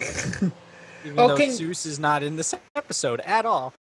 Even Okay. though Zeus is not in this episode at all.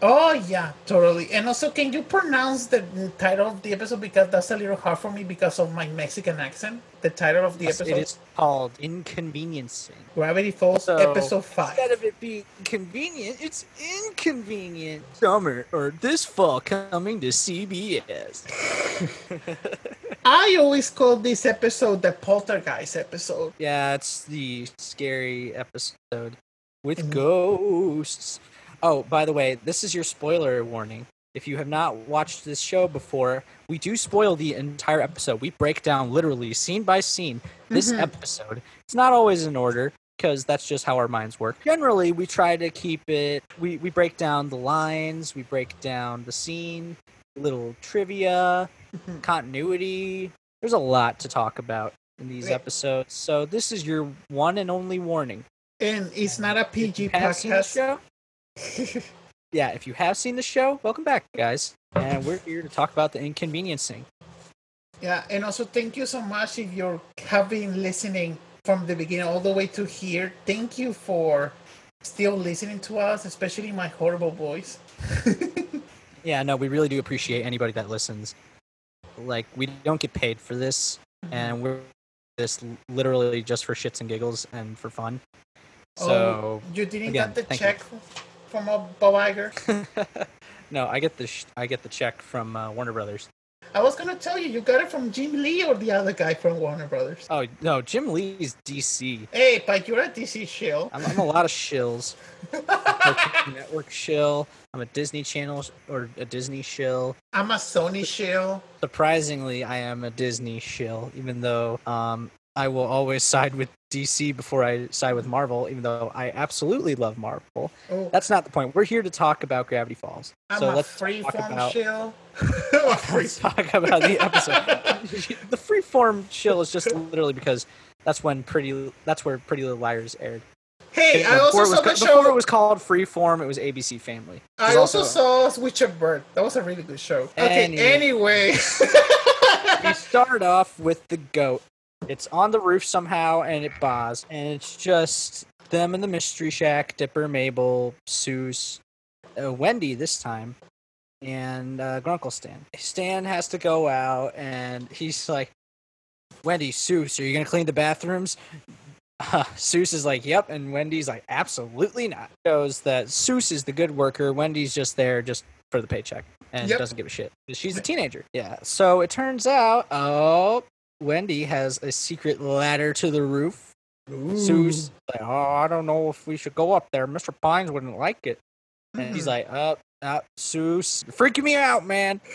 Oh, yeah, totally. And also, can you pronounce the title of the episode? Because that's a little hard for me because of my Mexican accent. The title of the Yes, episode It is called Inconveniencing. Gravity Falls, So, episode 5. Instead of it being convenient, it's inconvenient. Summer or this fall coming to CBS. I always call this episode the Poltergeist episode. yeah, it's the scary episode with Mhm. ghosts. Oh, by the way, this is your spoiler warning. If you have not watched this show before, we do spoil the entire episode. We break down literally scene by scene this Mhm. episode. It's not always in order because that's just how our minds work. Generally, we try to keep it we we break down the lines, we break down the scene, little trivia. Mm-hmm. continuity. There's a lot to talk about in these episodes. So this is your one and only warning. And it's not a PG you have seen the podcast. show, yeah, if you have seen the show, welcome back, guys. And we're here to talk about the inconveniencing. Yeah, and also thank you so much if you have been listening from the beginning all the way to here. Thank you for still listening to us, especially my horrible voice. Yeah, no, we really do appreciate anybody that listens. Like, we don't get paid for this, Mm-hmm. and we're this literally just for shits and giggles and for fun. oh, So, you didn't again, get the thank you. check from a Bob Iger. no, I get the sh- I get the check from uh, Warner Brothers. I was gonna tell you, you got it from Jim Lee or the other guy from Warner Brothers. Oh no, Jim Lee's DC. Hey, but you're a DC shill. I'm, I'm a lot of shills. Network shill. I'm a Disney Channel sh- or a Disney shill. I'm a Sony shill. Surprisingly, I am a Disney shill, even though um, I will always side with DC before I side with Marvel, even though I absolutely love Marvel. Oh, That's not the point. We're here to talk about Gravity Falls. I'm so a let's freeform talk about shill. I'm a free- let's talk about the episode. the freeform chill is just literally because that's when pretty that's where Pretty Little Liars aired. hey, I also saw the ca- before show. it was called Freeform, it was ABC Family. I There's also saw Switched at Birth. That was a really good show. Okay, Any- anyway. we start off with the goat. It's on the roof somehow, and it bows, and it's just them in the mystery shack: Dipper, Mabel, Soos, uh, Wendy this time, and uh, Grunkle Stan. Stan has to go out, and he's like, "Wendy, Soos, are you gonna clean the bathrooms?" Uh, Soos is like, "Yep," and Wendy's like, "Absolutely not." Shows that Soos is the good worker. Wendy's just there just for the paycheck and Yep. doesn't give a shit. She's a teenager. Yeah. So it turns out, oh, Wendy has a secret ladder to the roof. Soos, like, oh, I don't know if we should go up there. Mr. Pines wouldn't like it. And he's Mhm. like, up, up, Soos, you're freaking me out, man.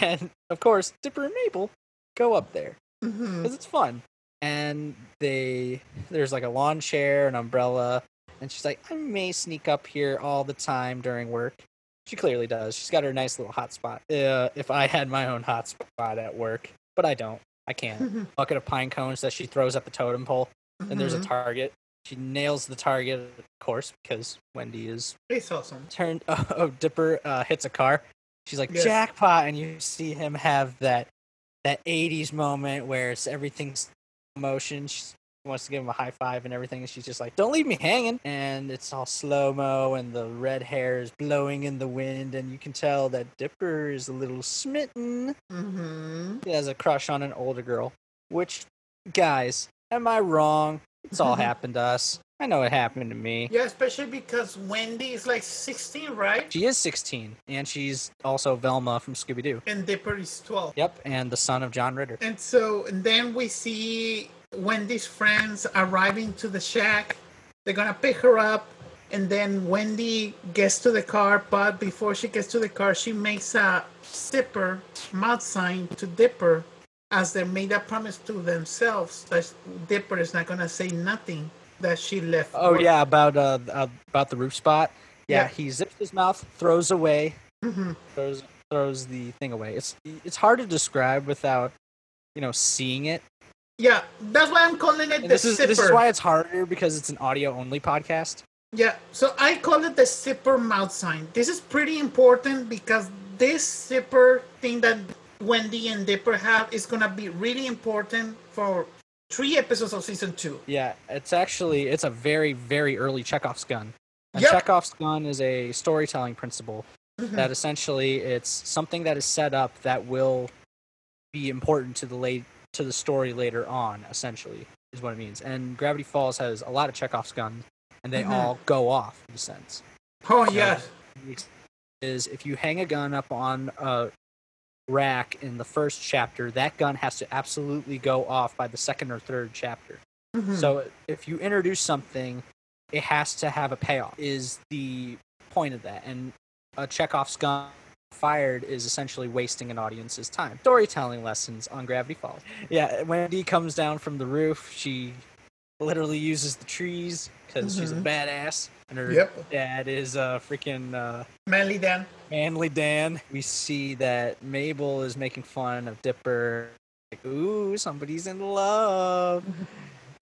And of course, Dipper and Mabel go up there because it's fun. And they, there's like a lawn chair, an umbrella, and she's like, I may sneak up here all the time during work. She clearly does. She's got her nice little hot spot. Uh, if I had my own hot spot at work, but I don't. I can't. Bucket of pine cones that she throws at the totem pole, and there's a Mhm. target. She nails the target, of course, because Wendy is It's awesome. turned. Oh, oh Dipper uh, hits a car. She's like Yes. jackpot, and you see him have that that '80s moment where it's everything's motion. She wants to give him a high five and everything, and she's just like, "Don't leave me hanging." And it's all slow mo, and the red hair is blowing in the wind, and you can tell that Dipper is a little smitten. Mm-hmm. He has a crush on an older girl. Which, guys, am I wrong? It's all mm-hmm. happened to us. I know it happened to me. Yeah, especially because Wendy is like 16, right? She is 16, and she's also Velma from Scooby Doo. And Dipper is 12. Yep, and the son of John Ritter. And so and then we see Wendy's friends arriving to the shack. They're gonna pick her up, and then Wendy gets to the car. But before she gets to the car, she makes a zipper mouth sign to Dipper, as they made a promise to themselves that Dipper is not gonna say nothing that she left. Oh for- yeah, about uh uh, about the roof spot. Yeah, Yeah. he zips his mouth, throws away, Mhm. throws throws the thing away. It's it's hard to describe without you know seeing it. Yeah, that's why I'm calling it And the this is zipper. this is why it's harder because it's an audio only podcast. Yeah, so I call it the zipper mouth sign. This is pretty important because this zipper thing that Wendy and Dipper have is gonna be really important for three episodes of season two. Yeah, it's actually it's a very very early Chekhov's gun. And Yep. Chekhov's gun is a storytelling principle Mhm. that essentially it's something that is set up that will be important to the late to the story later on. Essentially, is what it means. And Gravity Falls has a lot of Chekhov's guns, and they Mhm. all go off in a sense. Oh yes, Is if you hang a gun up on a rack in the first chapter, that gun has to absolutely go off by the second or third chapter. Mhm. So if you introduce something, it has to have a payoff. Is the point of that? And a Chekhov's gun fired is essentially wasting an audience's time. Storytelling lessons on Gravity Falls. Yeah, Wendy comes down from the roof. She literally uses the trees because she's a Mhm. badass, and her Yep. dad is uh, freaking uh, Manly Dan. Manly Dan. We see that Mabel is making fun of Dipper. Like, ooh, somebody's in love.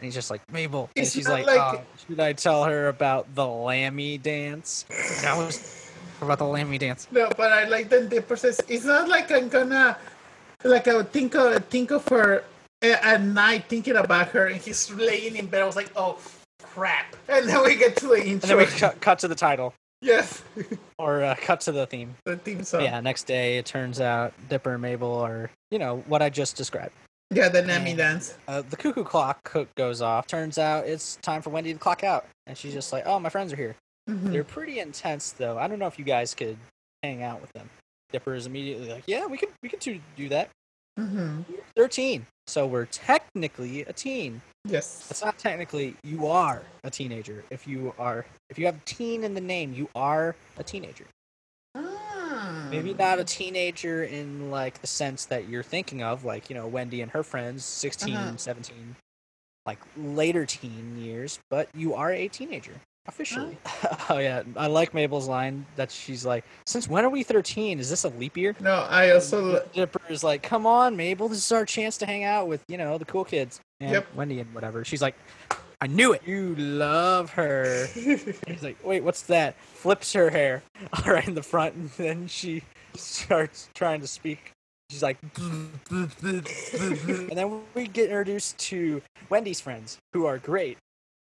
And he's just like, Mabel. And It's she's like, like- "Oh, should I tell her about the Lamby dance? That was about the Lamby dance. No, but I like that Dipper says it's not like I'm gonna like I would think of think of her at night thinking about her and he's laying in bed. I was like, oh crap. And then we get to the intro. And then we cut, cut to the title yes. or uh, cut to the theme. the theme song. Yeah, next day it turns out Dipper and Mabel are, you know, what I just described. Yeah, the Lamby dance. Uh, the cuckoo clock goes off. Turns out it's time for Wendy to clock out. And she's just like, oh, my friends are here. Mhm. They're pretty intense, though. I don't know if you guys could hang out with them. Dipper is immediately like, yeah, we could, we could do, do that. Mhm. 13. So we're technically a teen. Yes. It's not technically, you are a teenager. If you are, if you have teen in the name, you are a teenager. Ah. Maybe not a teenager in like the sense that you're thinking of, like, you know, Wendy and her friends, 16, Uh-huh. 17, like later teen years, but you are a teenager. Officially. oh yeah, I like Mabel's line that she's like, "Since when are we 13? Is this a leap year?" No, I also Dipper is like, "Come on, Mabel, this is our chance to hang out with you know the cool kids." And Yep. Wendy and whatever. She's like, "I knew it. You love her." He's like, "Wait, what's that?" Flips her hair right in the front, and then she starts trying to speak. She's like, and then we get introduced to Wendy's friends, who are great.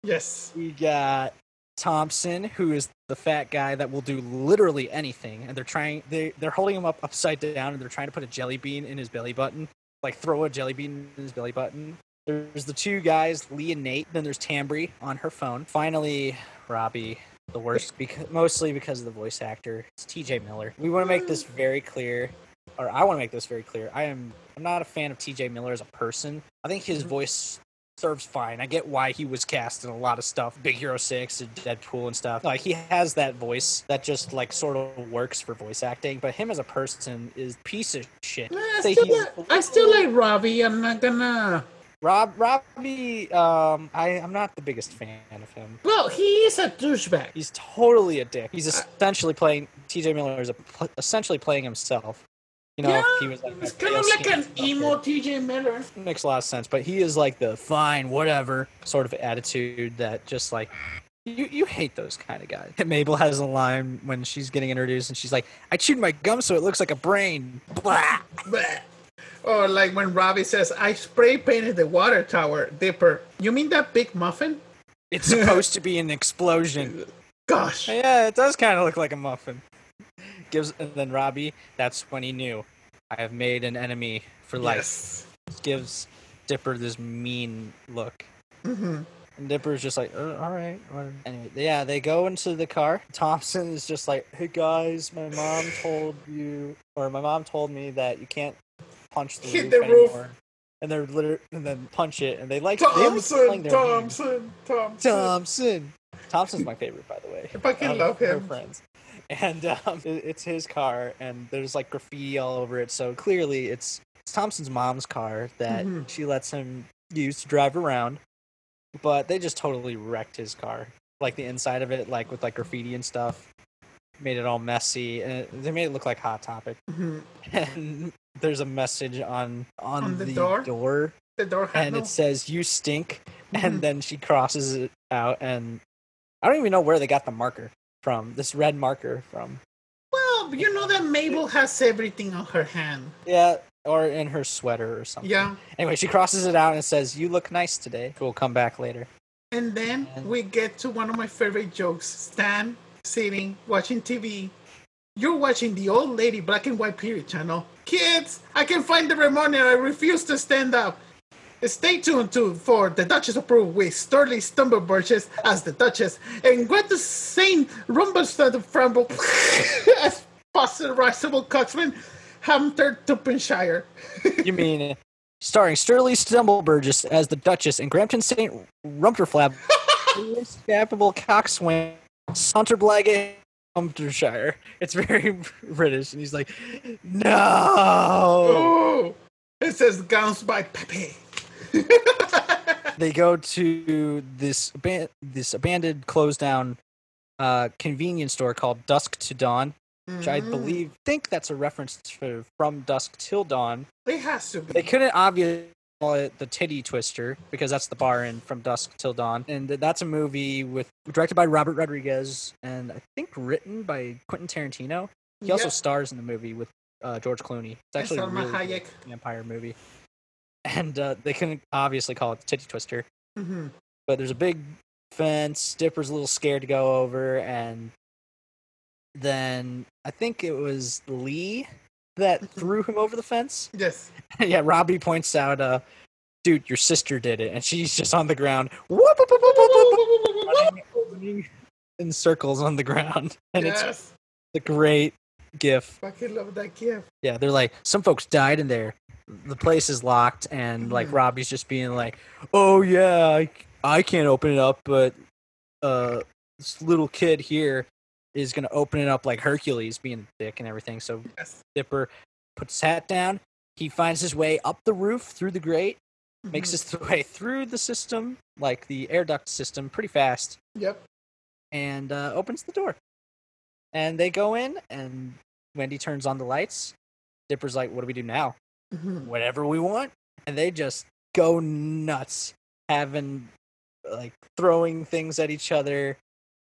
yes. We got Thompson, who is the fat guy that will do literally anything, and they're trying they they're holding him up upside down and they're trying to put a jelly bean in his belly button, like throw a jelly bean in his belly button. There's the two guys, Lee and Nate. Then there's Tambry on her phone. Finally, Robbie, the worst, because mostly because of the voice actor. It's T.J. Miller. We want to make this very clear, or I want to make this very clear. I am I'm not a fan of T.J. Miller as a person. I think his mm-hmm. voice serves fine. I get why he was cast in a lot of stuff, Big Hero Six and Deadpool and stuff. Like he has that voice that just like sort of works for voice acting. But him as a person is piece of shit. I still, like, I still like Robbie. I'm not gonna. Rob Robbie. Um, I I'm not the biggest fan of him. Well, he is a douchebag. He's totally a dick. He's essentially playing T.J. Miller is a, essentially playing himself. You know, yeah, he was like it's kind of like an emo. TJ Miller. makes a lot of sense. But he is like the fine, whatever sort of attitude that just like you you hate those kind of guys. Mabel has a line when she's getting introduced, and she's like, "I chewed my gum so it looks like a brain." Blah. Bleh. Or like when Robbie says, "I spray painted the water tower." Dipper, you mean that big muffin? It's supposed to be an explosion. Gosh. Yeah, it does kind of look like a muffin. Gives and then Robbie. That's when he knew. I have made an enemy for life. Yes. Gives Dipper this mean look. hmm And Dipper's just like, uh, all right. Anyway, yeah, they go into the car. Thompson is just like, hey guys, my mom told you, or my mom told me that you can't punch the Hit roof the roof. anymore. And they're literally, and then punch it, and they like they haven't Thompson, explained name. Thompson, Thompson. Thompson. Thompson's my favorite, by the way. I fucking Um, love him. friends. And um, it- it's his car, and there's like graffiti all over it. So clearly, it's, it's Thompson's mom's car that Mhm. she lets him use to drive around. but they just totally wrecked his car. Like the inside of it, like with like graffiti and stuff, made it all messy, and it- they made it look like Hot Topic. Mhm. And there's a message on on, On the the, door? door, The door and it says "You stink," Mhm. and then she crosses it out, and I don't even know where they got the marker from. This red marker from. Well, you know that Mabel has everything on her hand. Yeah, or in her sweater or something. Yeah. Anyway, she crosses it out and says, "You look nice today." We'll come back later. And then And- we get to one of my favorite jokes. Stan sitting, watching TV. You're watching the old lady black and white period channel. Kids, I can find the remote and I refuse to stand up. Stay tuned to for the Duchess approved with Storley Stumbleburgess as the Duchess and what the Saint Rumblestad Framble as Fosterizable Coxman Hampton Tuppenshire. You mean starring Sturley Stumbleburgess as the Duchess and Grampton St. Rumterflab, Irrescapable Coxswain, Saunterblag, Hampshire. It's very British, and he's like, "No." Oh, it says Gowns by Pepe. They go to this aban- this abandoned, closed down uh, convenience store called Dusk to Dawn, which I Mhm. believe think that's a reference to from Dusk Till Dawn. It has to be. They couldn't obviously call it the Titty Twister because that's the bar in From Dusk Till Dawn, and that's a movie with directed by Robert Rodriguez and I think written by Quentin Tarantino. He also stars in the movie with uh, George Clooney. It's actually a really Hayek. vampire movie, and uh, they couldn't obviously call it the Titty Twister. Mhm. But there's a big fence. Dipper's a little scared to go over, and then I think it was Lee that threw him over the fence. Yes. yeah, Robbie points out, uh, dude, your sister did it, and she's just on the ground, whoop, whoop, whoop, running, in circles on the ground, and it's yes. a great gif. Fucking love that gift. Yeah, they're like, some folks died in there. The place is locked, and like Mhm. Robbie's just being like, "Oh yeah, I, I can't open it up, but uh, this little kid here is gonna open it up like Hercules, being a dick and everything." So Yes. Dipper puts his hat down. He finds his way up the roof through the grate, makes Mhm. his way through the system, like the air duct system, pretty fast, Yep. and uh, opens the door. And they go in, and Wendy turns on the lights. Dipper's like, "What do we do now?" Mhm. Whatever we want, and they just go nuts, having like throwing things at each other.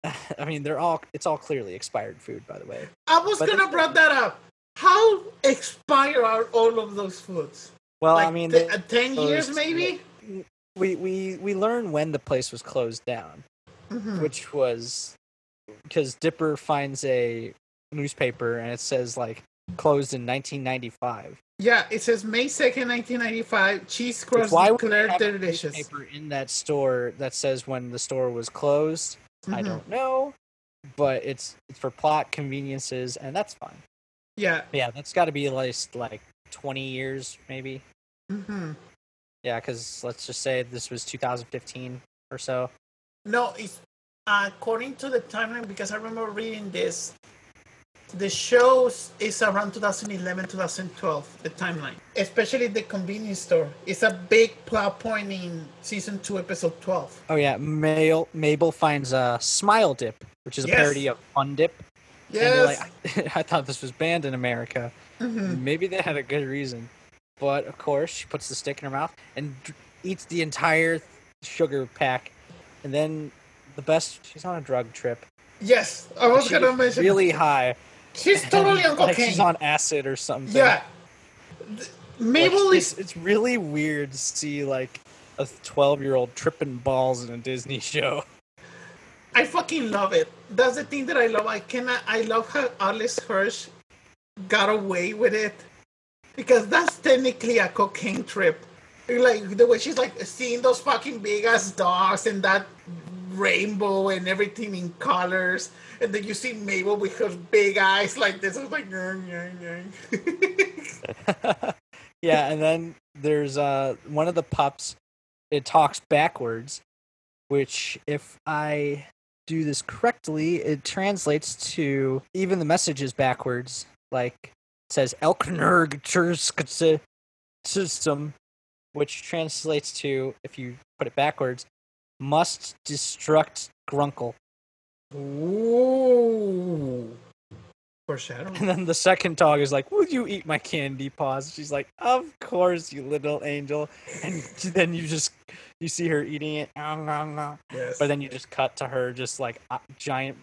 I mean, they're all it's all clearly expired food, by the way. I was But gonna bring that up. How expired are all of those foods? Well, like I mean, t- they- uh, ten years closed, maybe. we we we learn when the place was closed down, Mhm. which was because Dipper finds a newspaper and it says like closed in 1995. Yeah, it says May second, nineteen ninety five. Cheese Which crust why declared a delicious. newspaper in that store that says when the store was closed? I Mhm. don't know, but it's it's for plot conveniences, and that's fine. Yeah. Yeah, that's got to be at least like 20 years, maybe. hmm Yeah, because let's just say this was 2015 or so. No, it's according to the timeline because I remember reading this. The show is around 2011, 2012. The timeline, especially the convenience store, it's a big plot point in season two, episode 12. Oh yeah, Mabel Mabel finds a Smile Dip, which is a Yes. parody of Fun Dip. And Yes. like, I thought this was banned in America. Mhm. Maybe they had a good reason, but of course she puts the stick in her mouth and eats the entire sugar pack, and then the best. She's on a drug trip. Yes, I was She gonna mention. really high. She's totally on like cocaine. she's on acid or something. yeah. Like, Mabel it's, is it's really weird to see like a 12 year old tripping balls in a Disney show. I fucking love it. That's the thing that I love. I cannot. I love how Alex Hirsch got away with it because that's technically a cocaine trip. Like the way she's like seeing those fucking big ass dogs and that rainbow and everything in colors, and then you see Mabel with her big eyes like this. It's like, "Nyah, nyah, nyah." yeah, and then there's uh one of the pups. It talks backwards, which if I do this correctly, it translates to even the message is backwards. Like says Elknerg system, which translates to if you put it backwards, must destruct Grunkle. Ooh. Foreshadowing. And then the second dog is like, Will you eat my candy paws? She's like, Of course, you little angel. And then you just you see her eating it. Yes. But then you just cut to her just like uh, giant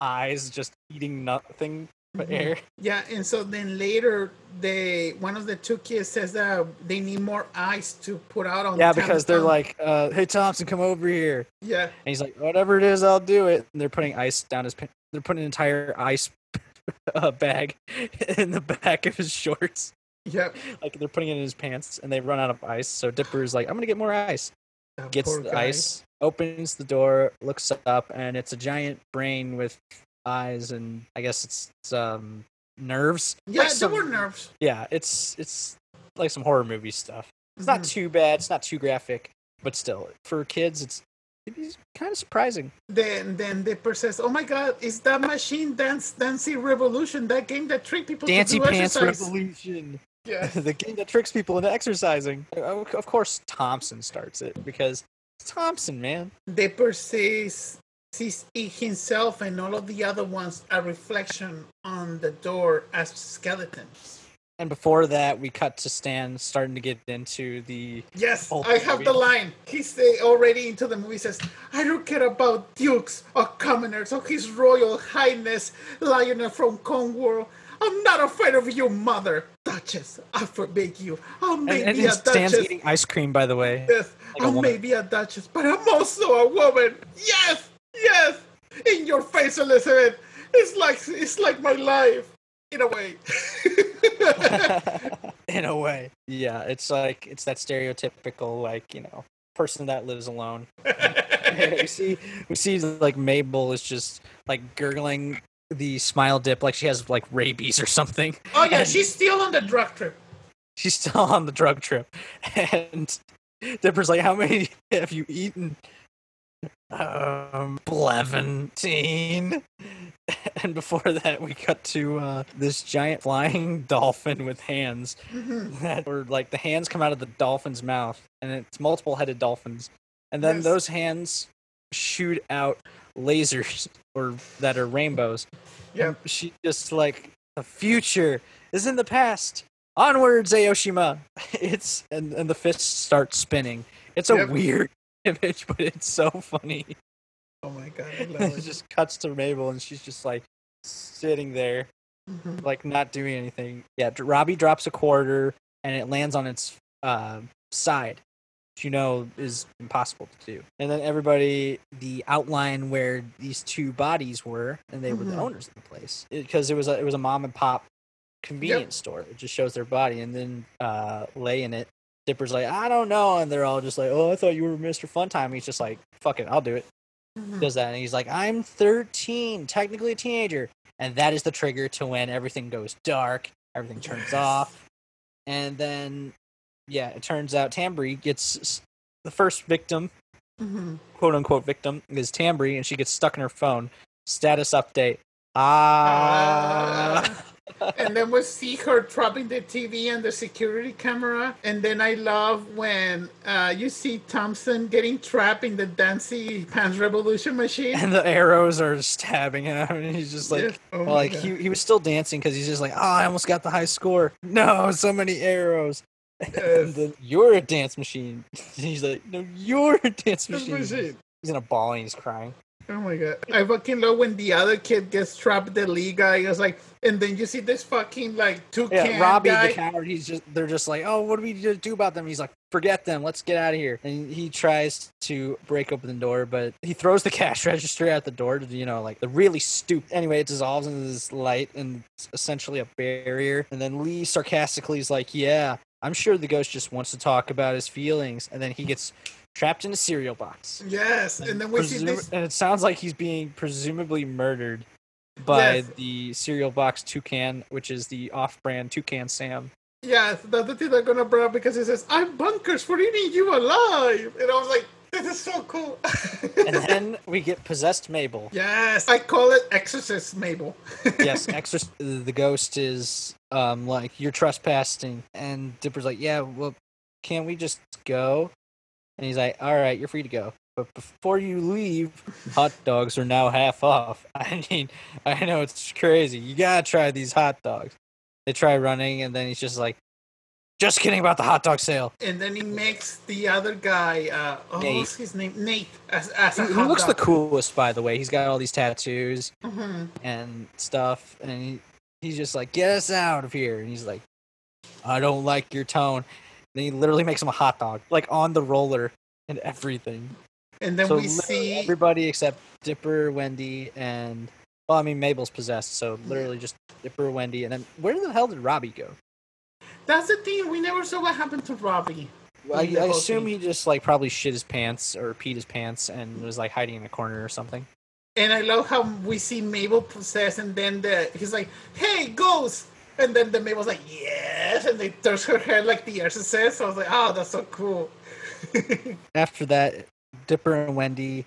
eyes just eating nothing. Air. Yeah, and so then later, they one of the two kids says that they need more ice to put out on. Yeah, because they're like, uh, "Hey Thompson, come over here." yeah, And he's like, "Whatever it is, I'll do it." And they're putting ice down his. pa- They're putting an entire ice uh, bag in the back of his shorts. yeah. Like they're putting it in his pants, and they run out of ice. So Dipper's like, "I'm gonna get more ice." That Gets the guy. ice, opens the door, looks up, and it's a giant brain with eyes, and I guess it's, it's um nerves. Yeah, Like there some- were nerves. Yeah, it's it's like some horror movie stuff. It's not Mhm. too bad. It's not too graphic, but still, for kids, it's it's kind of surprising. Then then Dipper says, "Oh my God, is that machine Dance Dancing Revolution? That game that tricked people Dancy Pants exercise?" Revolution, Yeah. the game that tricks people into exercising. Of course, Thompson starts it because Thompson, man. Dipper sees sees it himself and all of the other ones a reflection on the door as skeletons. And before that, we cut to Stan starting to get into the Yes, I have the line. He's uh, already into the movie. Says, "I don't care about dukes or commoners or His Royal Highness Lionel from Cornwall. I'm not afraid of you, mother Duchess. I forbid you. I may and, and a Stan's Duchess. eating ice cream, by the way. Yes, like a I woman. may be a Duchess, but I'm also a woman. Yes, yes. In your face, Elizabeth. It's like it's like my life, in a way. in a way. Yeah, it's like it's that stereotypical like you know person that lives alone. we see we see like Mabel is just like gurgling the smile dip like she has like rabies or something. oh yeah, And she's still on the drug trip. she's still on the drug trip, and Dipper's like, "How many have you eaten?" Um, eleventeen. And before that, we cut to uh, this giant flying dolphin with hands. Mhm. that were like the hands come out of the dolphin's mouth, and it's multiple headed dolphins, and then Yes. those hands shoot out lasers or that are rainbows. Yeah. She just like the future is in the past. Onwards, Aoshima. It's and, and the fists start spinning. It's a Yep. weird image, but it's so funny. Oh my god, I it it. just cuts to Mabel, and she's just like sitting there Mhm. like not doing anything. Yeah, Robbie drops a quarter and it lands on its uh, side, which you know is impossible to do. And then everybody, the outline where these two bodies were, and they were the Mhm. owners of the place, because it, was a it was a mom and pop convenience store. It just shows their body, and then uh, lay in it. Dipper's like, I don't know, and they're all just like, Oh, I thought you were Mr. Funtime. He's just like, Fuck it, I'll do it Mhm. does that and he's like i'm 13 technically a teenager and that is the trigger to when everything goes dark everything turns off and then yeah it turns out tambry gets the first victim Mhm. quote unquote victim is tambry and she gets stuck in her phone status update ah and then we see her dropping the TV and the security camera. And then I love when uh, you see Thompson getting trapped in the Dancy Pants Revolution machine. and the arrows are stabbing him and he's just like Yes. Oh well, like God. he, he was still dancing because he's just like oh i almost got the high score no so many arrows and Yes. then you're a dance machine he's like no you're a dance machine machine. he's in a ball and he's crying Oh my god. I fucking love when the other kid gets trapped, the lead guy. Is like, and then you see this fucking like two yeah robbie guy. the coward he's just they're just like oh what do we do about them? He's like forget them let's get out of here. And he tries to break open the door but he throws the cash register at the door to you know like the really stupid anyway it dissolves into this light and it's essentially a barrier. And then lee sarcastically is like yeah i'm sure the ghost just wants to talk about his feelings. And then he gets trapped in a cereal box Yes, and then we see this. and it sounds like he's being presumably murdered by Yes. the cereal box toucan which is the off-brand toucan sam Yes, that's the thing they're gonna bring up because he says, "I'm bunkers for eating you alive," and I was like, "This is so cool." and then we get possessed Mabel. yes, I call it Exorcist Mabel. Yes, exorc- the ghost is um like you're trespassing, and Dipper's like, yeah, well, can't we just go? And he's like, all right, you're free to go. but before you leave, hot dogs are now half off. I mean, I know it's crazy. You gotta try these hot dogs. They try running, and then he's just like, just kidding about the hot dog sale. And then he makes the other guy. Uh, oh, what's his name? Nate. As, as a He, he hot looks the coolest, by the way. He's got all these tattoos Mhm. and stuff, and he, he's just like, get us out of here. And he's like, I don't like your tone. Then he literally makes him a hot dog, like on the roller and everything. And then so we see. everybody except Dipper, Wendy, and well, I mean Mabel's possessed, so literally just Dipper, Wendy, and then where the hell did Robbie go? That's the thing. We never saw what happened to Robbie. I, I assume thing. he just like probably shit his pants or peed his pants and was like hiding in a corner or something. And I love how we see Mabel possessed, and then the, he's like, "Hey, ghost!" And then the Mabel's like, "Yes!" And they turns her head like the exorcist. I was like, "Oh, that's so cool." After that, Dipper and Wendy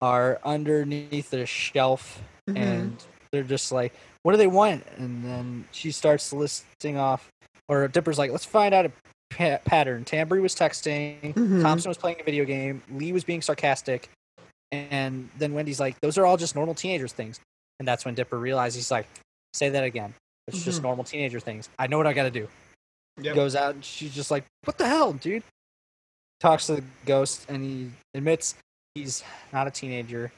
are underneath the shelf Mhm. and they're just like, "What do they want?" And then she starts listing off, or Dipper's like, "Let's find out a pa- pattern." Tambry was texting, Mhm. Thompson was playing a video game, Lee was being sarcastic, and then Wendy's like, "Those are all just normal teenagers things." And that's when Dipper realizes he's like, "Say that again. It's just Mhm. normal teenager things. I know what I got to do." Yep. Goes out and she's just like, "What the hell, dude?" Talks to the ghost and he admits he's not a teenager.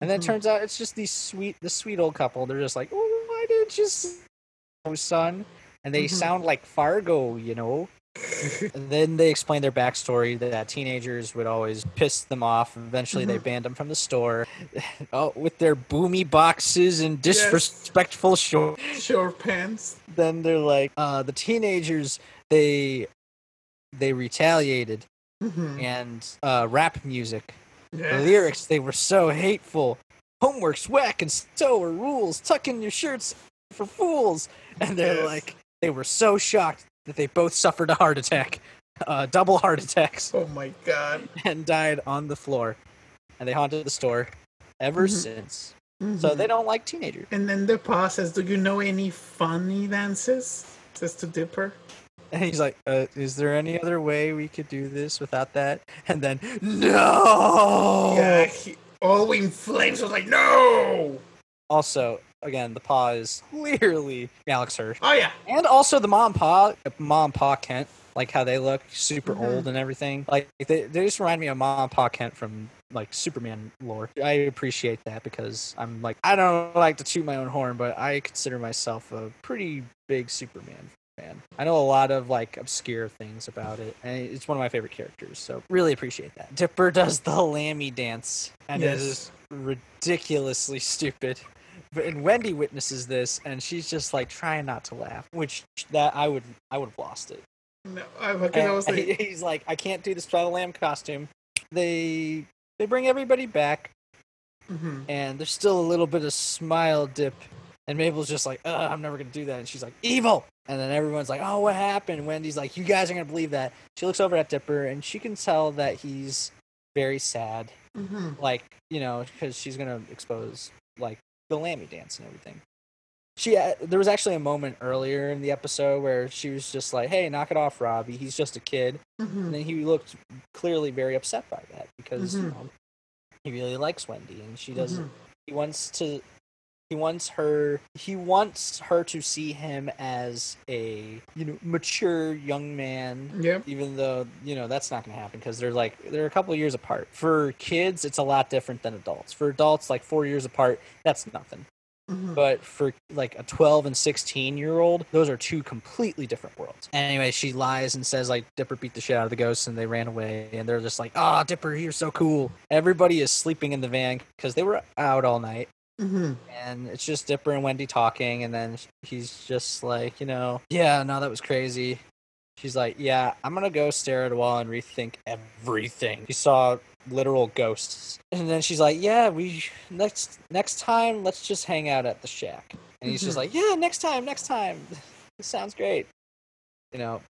And then it Mhm. turns out it's just these sweet, the sweet old couple. They're just like, "Oh, why didn't you, oh, son?" And they Mhm. sound like Fargo, you know. And then they explain their backstory that teenagers would always piss them off. Eventually, they Mhm. banned them from the store oh, with their boomy boxes and disrespectful shorts. Short pants. Then they're like, uh, the teenagers they they retaliated Mhm. and uh, rap music. The lyrics they were so hateful. Homework's whack and so are rules. Tuck in your shirts for fools. And they're Yes. like, they were so shocked that they both suffered a heart attack, uh, double heart attacks, Oh my god. and died on the floor. And they haunted the store ever Mhm. since. So they don't like teenagers. And then the pa says, "Do you know any funny dances?" Says to Dipper. And he's like, uh, "Is there any other way we could do this without that?" And then, no. Yeah, he, all in flames. I was like, "No!" Also, again, the paw is clearly Alex Hirsch. Oh yeah. and also the mom and pa mom and pa kent like how they look super Mhm. old and everything like they, they just remind me of mom and pa kent from like superman lore i appreciate that because i'm like i don't like to toot my own horn but i consider myself a pretty big superman fan i know a lot of like obscure things about it and it's one of my favorite characters so really appreciate that dipper does the lamby dance and Yes. it is ridiculously stupid but and Wendy witnesses this, and she's just like trying not to laugh, which that I would I would have lost it. No, I, I was like, he's like, I can't do this without a lamb costume. They they bring everybody back, mhm. and there's still a little bit of smile dip, and Mabel's just like, I'm never gonna do that, and she's like, evil. And then everyone's like, "Oh, what happened?" Wendy's like, "You guys are gonna believe that." She looks over at Dipper, and she can tell that he's very sad Mhm. like you know because she's gonna expose like the lamby dance and everything she uh, there was actually a moment earlier in the episode where she was just like hey knock it off robbie he's just a kid Mhm. and then he looked clearly very upset by that because you Mhm. know he really likes wendy and she doesn't Mhm. he wants to he wants her he wants her to see him as a you know mature young man Yep. even though you know that's not going to happen because they're like they're a couple of years apart. For kids it's a lot different than adults. For adults like four years apart that's nothing. Mhm. but for like a 12 and 16 year old those are two completely different worlds. Anyway she lies and says like dipper beat the shit out of the ghosts and they ran away and they're just like ah dipper you're so cool. Everybody is sleeping in the van because they were out all night Mhm. and it's just Dipper and Wendy talking, and then he's just like, you know, yeah, no, that was crazy. She's like, yeah, I'm gonna go stare at a wall and rethink everything. He saw literal ghosts, and then she's like, yeah, we next next time let's just hang out at the shack. And he's just Mhm. like, yeah, next time, next time. This sounds great. You know,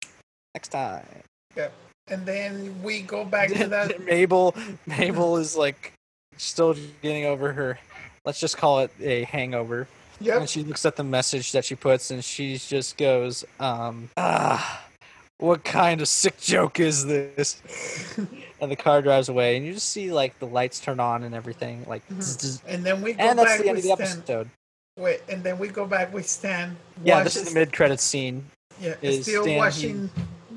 next time. Yep. And then we go back to that. Mabel Mabel is like still getting over her let's just call it a hangover. Yep. And she looks at the message that she puts and she just goes, um, ah, what kind of sick joke is this? and the car drives away, and you just see like the lights turn on and everything, like, Mhm. zzz, zzz. And then we go and that's back the end of the Stan. episode. Wait, and then we go back with Stan. Yeah, this is the mid-credit scene. Yeah, is still Stan, he- watching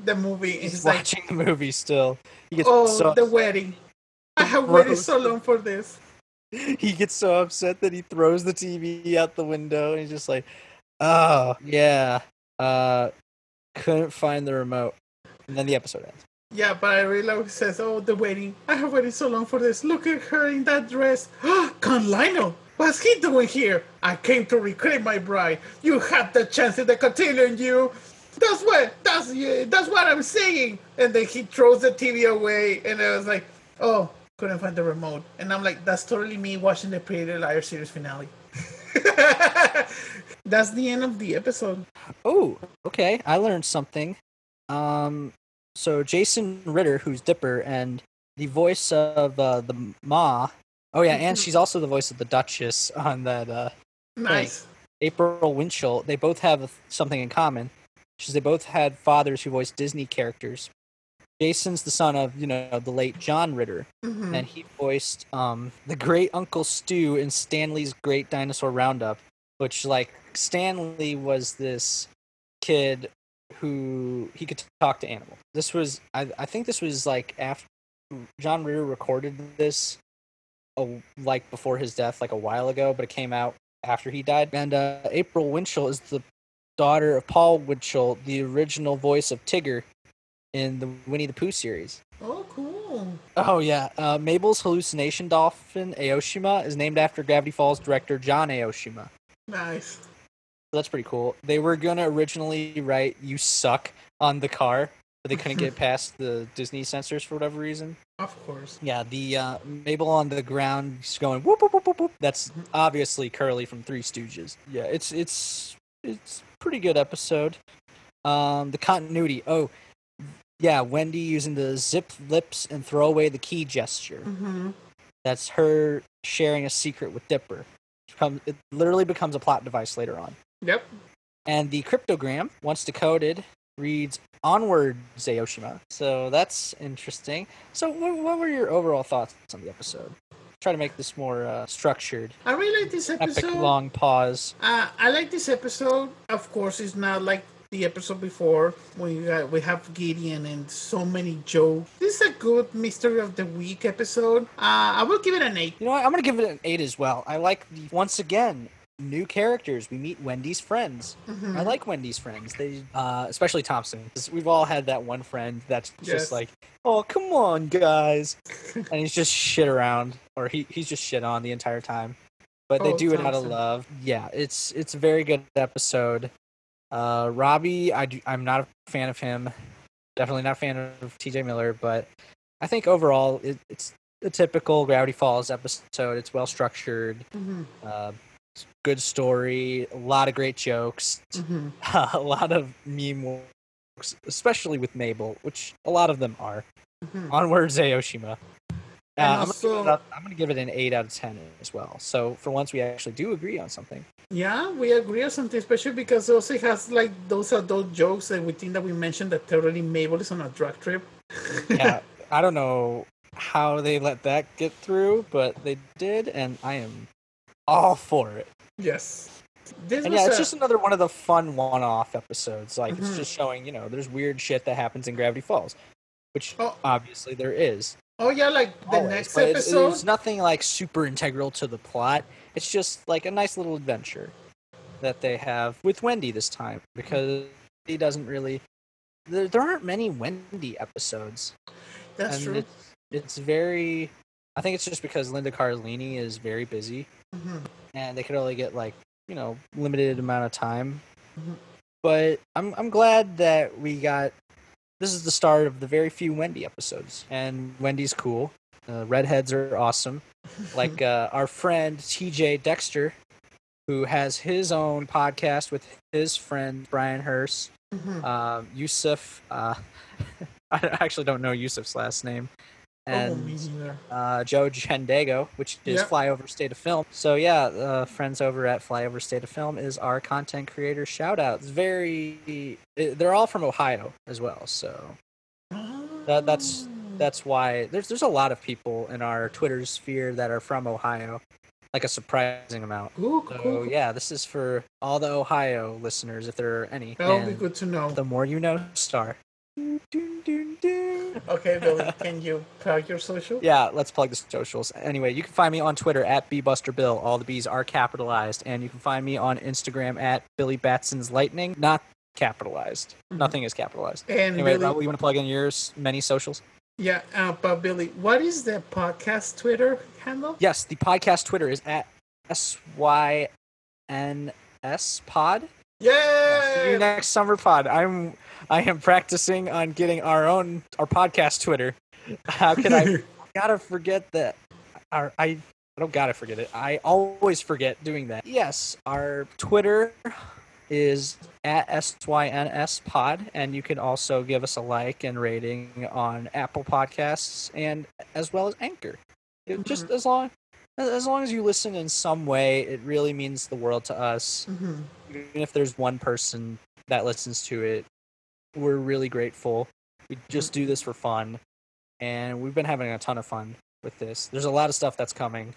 the movie. He's like, watching the movie still. He gets oh, so the wedding. I have waited so long for this. he gets so upset that he throws the TV out the window and he's just like, "Oh, yeah, uh couldn't find the remote." And then the episode ends. Yeah, but I really love he says, "Oh, the wedding. I have waited so long for this. Look at her in that dress. Con Lionel, what's he doing here? I came to reclaim my bride. You had the chance in the cotillion, you. That's what. That's that's what I'm saying." And then he throws the TV away, and I was like, "Oh, couldn't find the remote." And I'm like, "That's totally me watching the Pretty Little Liars series finale." that's the end of the episode. Oh, okay. I learned something. Um so Jason Ritter, who's Dipper and the voice of uh, the Ma. Oh yeah, and Mhm. she's also the voice of the Duchess on that uh Nice. April Winchell, they both have something in common, which is they both had fathers who voiced Disney characters. Jason's the son of, you know, the late John Ritter, Mhm. and he voiced um, the great Uncle Stu in Stanley's Great Dinosaur Roundup, which, like, Stanley was this kid who he could talk to animals. This was, I, I think this was like after John Ritter recorded this, a, like before his death, like a while ago, but it came out after he died. And uh, April Winchell is the daughter of Paul Winchell, the original voice of Tigger in the Winnie the Pooh series. Oh, cool. Oh yeah, uh, Mabel's hallucination dolphin Aoshima is named after Gravity Falls director John Aoshima. Nice. That's pretty cool. They were gonna originally write "You suck" on the car, but they couldn't get past the Disney censors for whatever reason. Of course. Yeah, the uh, Mabel on the ground just going whoop whoop whoop whoop whoop. That's obviously Curly from Three Stooges. Yeah, it's it's it's pretty good episode. Um, the continuity. Oh, yeah, Wendy using the zip lips and throw away the key gesture. Mm-hmm. That's her sharing a secret with Dipper. It, becomes, it literally becomes a plot device later on. Yep. And the cryptogram, once decoded, reads onwards Aoshima. So that's interesting. So, what, what were your overall thoughts on the episode? Try to make this more uh, structured. I really like this Epic episode. long pause. Uh, I like this episode. Of course, it's not like the episode before when we, got, we have Gideon and so many jokes. This is a good mystery of the week episode. Uh, I will give it an eight. You know what? I'm gonna give it an eight as well. I like the once again new characters. We meet Wendy's friends. Mhm. I like Wendy's friends. They, uh, especially Thompson. we've all had that one friend that's Yes. just like, "Oh, come on, guys," and he's just shit around, or he, he's just shit on the entire time. But they Oh, do it out of love. Yeah, it's it's a very good episode. Uh, Robbie, I do, I'm not a fan of him. Definitely not a fan of T.J. Miller, but I think overall it, it's a typical Gravity Falls episode. It's well structured. Mhm. Uh, good story. A lot of great jokes. Mhm. a lot of meme works, especially with Mabel, which a lot of them are. Mhm. Onwards, Aoshima. Uh, I'm, gonna give it up- I'm gonna give it an eight out of ten as well. So for once, we actually do agree on something. Yeah, we agree on something, especially because also it has like those adult jokes that we think that we mentioned that already Mabel is on a drug trip. Yeah, I don't know how they let that get through, but they did, and I am all for it. yes. This And yeah, it's a- just another one of the fun one-off episodes. Like it's Mhm. just showing, you know, there's weird shit that happens in Gravity Falls, which Oh. obviously there is. Oh yeah, like the always, next but it's- episode. It's nothing like super integral to the plot. It's just like a nice little adventure that they have with Wendy this time because he doesn't really. There, there aren't many Wendy episodes, That's and true. it's it's very. I think it's just because Linda Cardellini is very busy, Mhm. and they could only get like you know limited amount of time. Mhm. But I'm I'm glad that we got. This is the start of the very few Wendy episodes, and Wendy's cool. Uh, redheads are awesome. Like uh, our friend TJ Dexter, who has his own podcast with his friend Brian Hurst, Mhm. um, Yusuf. Uh, I actually don't know Yusuf's last name, and oh, uh, Joe Chendago, which is Yep. Flyover State of Film. So yeah, uh, friends over at Flyover State of Film is our content creator shout out. It's very, they're all from Ohio as well. So that- that's- that's why there's there's a lot of people in our Twitter sphere that are from Ohio, like a surprising amount. Ooh, cool, So yeah, this is for all the Ohio listeners, if there are any. That'll be good to know. The more you know, star. Okay, Billy, can you plug your social? Yeah, let's plug the socials. Anyway, you can find me on Twitter at bbusterbill. All the B's are capitalized, and you can find me on Instagram at Billy Batson's Lightning, not capitalized. Mhm. Nothing is capitalized. And Anyway, Billy, Raul, you want to plug in yours? Many socials? yeah, uh, but Billy, what is the podcast Twitter handle? Yes, the podcast Twitter is at S Y N S Pod. Yeah. See you next summer pod. I'm I am practicing on getting our own our podcast Twitter. How can I gotta forget that our I I don't gotta forget it. I always forget doing that. Yes, our Twitter is at SYNS pod, and you can also give us a like and rating on Apple Podcasts and as well as Anchor. It- Just as long as long as you listen in some way, it really means the world to us Mhm. even if there's one person that listens to it, we're really grateful. We just do this for fun, and we've been having a ton of fun with this. There's a lot of stuff that's coming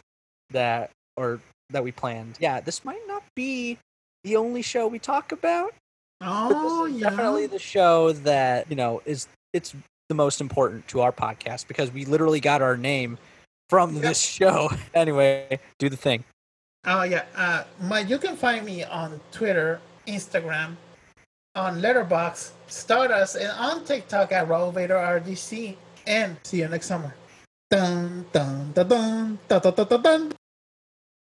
that or that we planned. Yeah, this might not be the only show we talk about. Oh, yeah. definitely the show that you know is it's the most important to our podcast because we literally got our name from Yep. this show. Anyway, do the thing. Oh yeah. Uh, my you can find me on Twitter, Instagram, on Letterboxd, Stardust, and on TikTok at Raul Vader RDC. And see you next summer. Dun dun dun dun dun dun dun. dun.